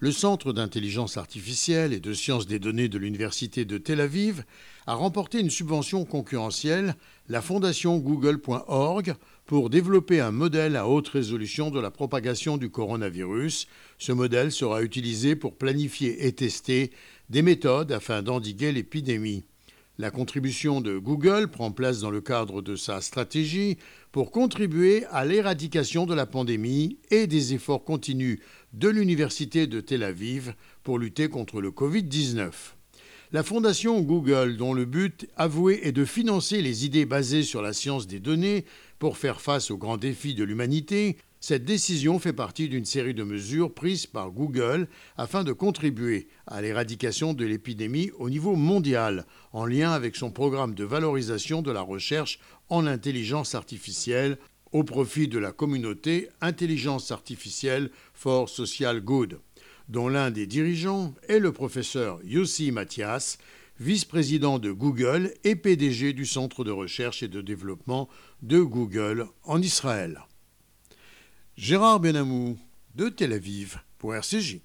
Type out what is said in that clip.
Le Centre d'intelligence artificielle et de sciences des données de l'Université de Tel Aviv a remporté une subvention concurrentielle, la fondation google.org, pour développer un modèle à haute résolution de la propagation du coronavirus. Ce modèle sera utilisé pour planifier et tester des méthodes afin d'endiguer l'épidémie. La contribution de Google prend place dans le cadre de sa stratégie pour contribuer à l'éradication de la pandémie et des efforts continus de l'Université de Tel Aviv pour lutter contre le Covid-19. La fondation Google, dont le but avoué est de financer les idées basées sur la science des données pour faire face aux grands défis de l'humanité, cette décision fait partie d'une série de mesures prises par Google afin de contribuer à l'éradication de l'épidémie au niveau mondial, en lien avec son programme de valorisation de la recherche en intelligence artificielle au profit de la communauté Intelligence artificielle for Social Good, dont l'un des dirigeants est le professeur Yossi Mathias, vice-président de Google et PDG du Centre de recherche et de développement de Google en Israël. Gérard Benamou de Tel Aviv pour RCJ.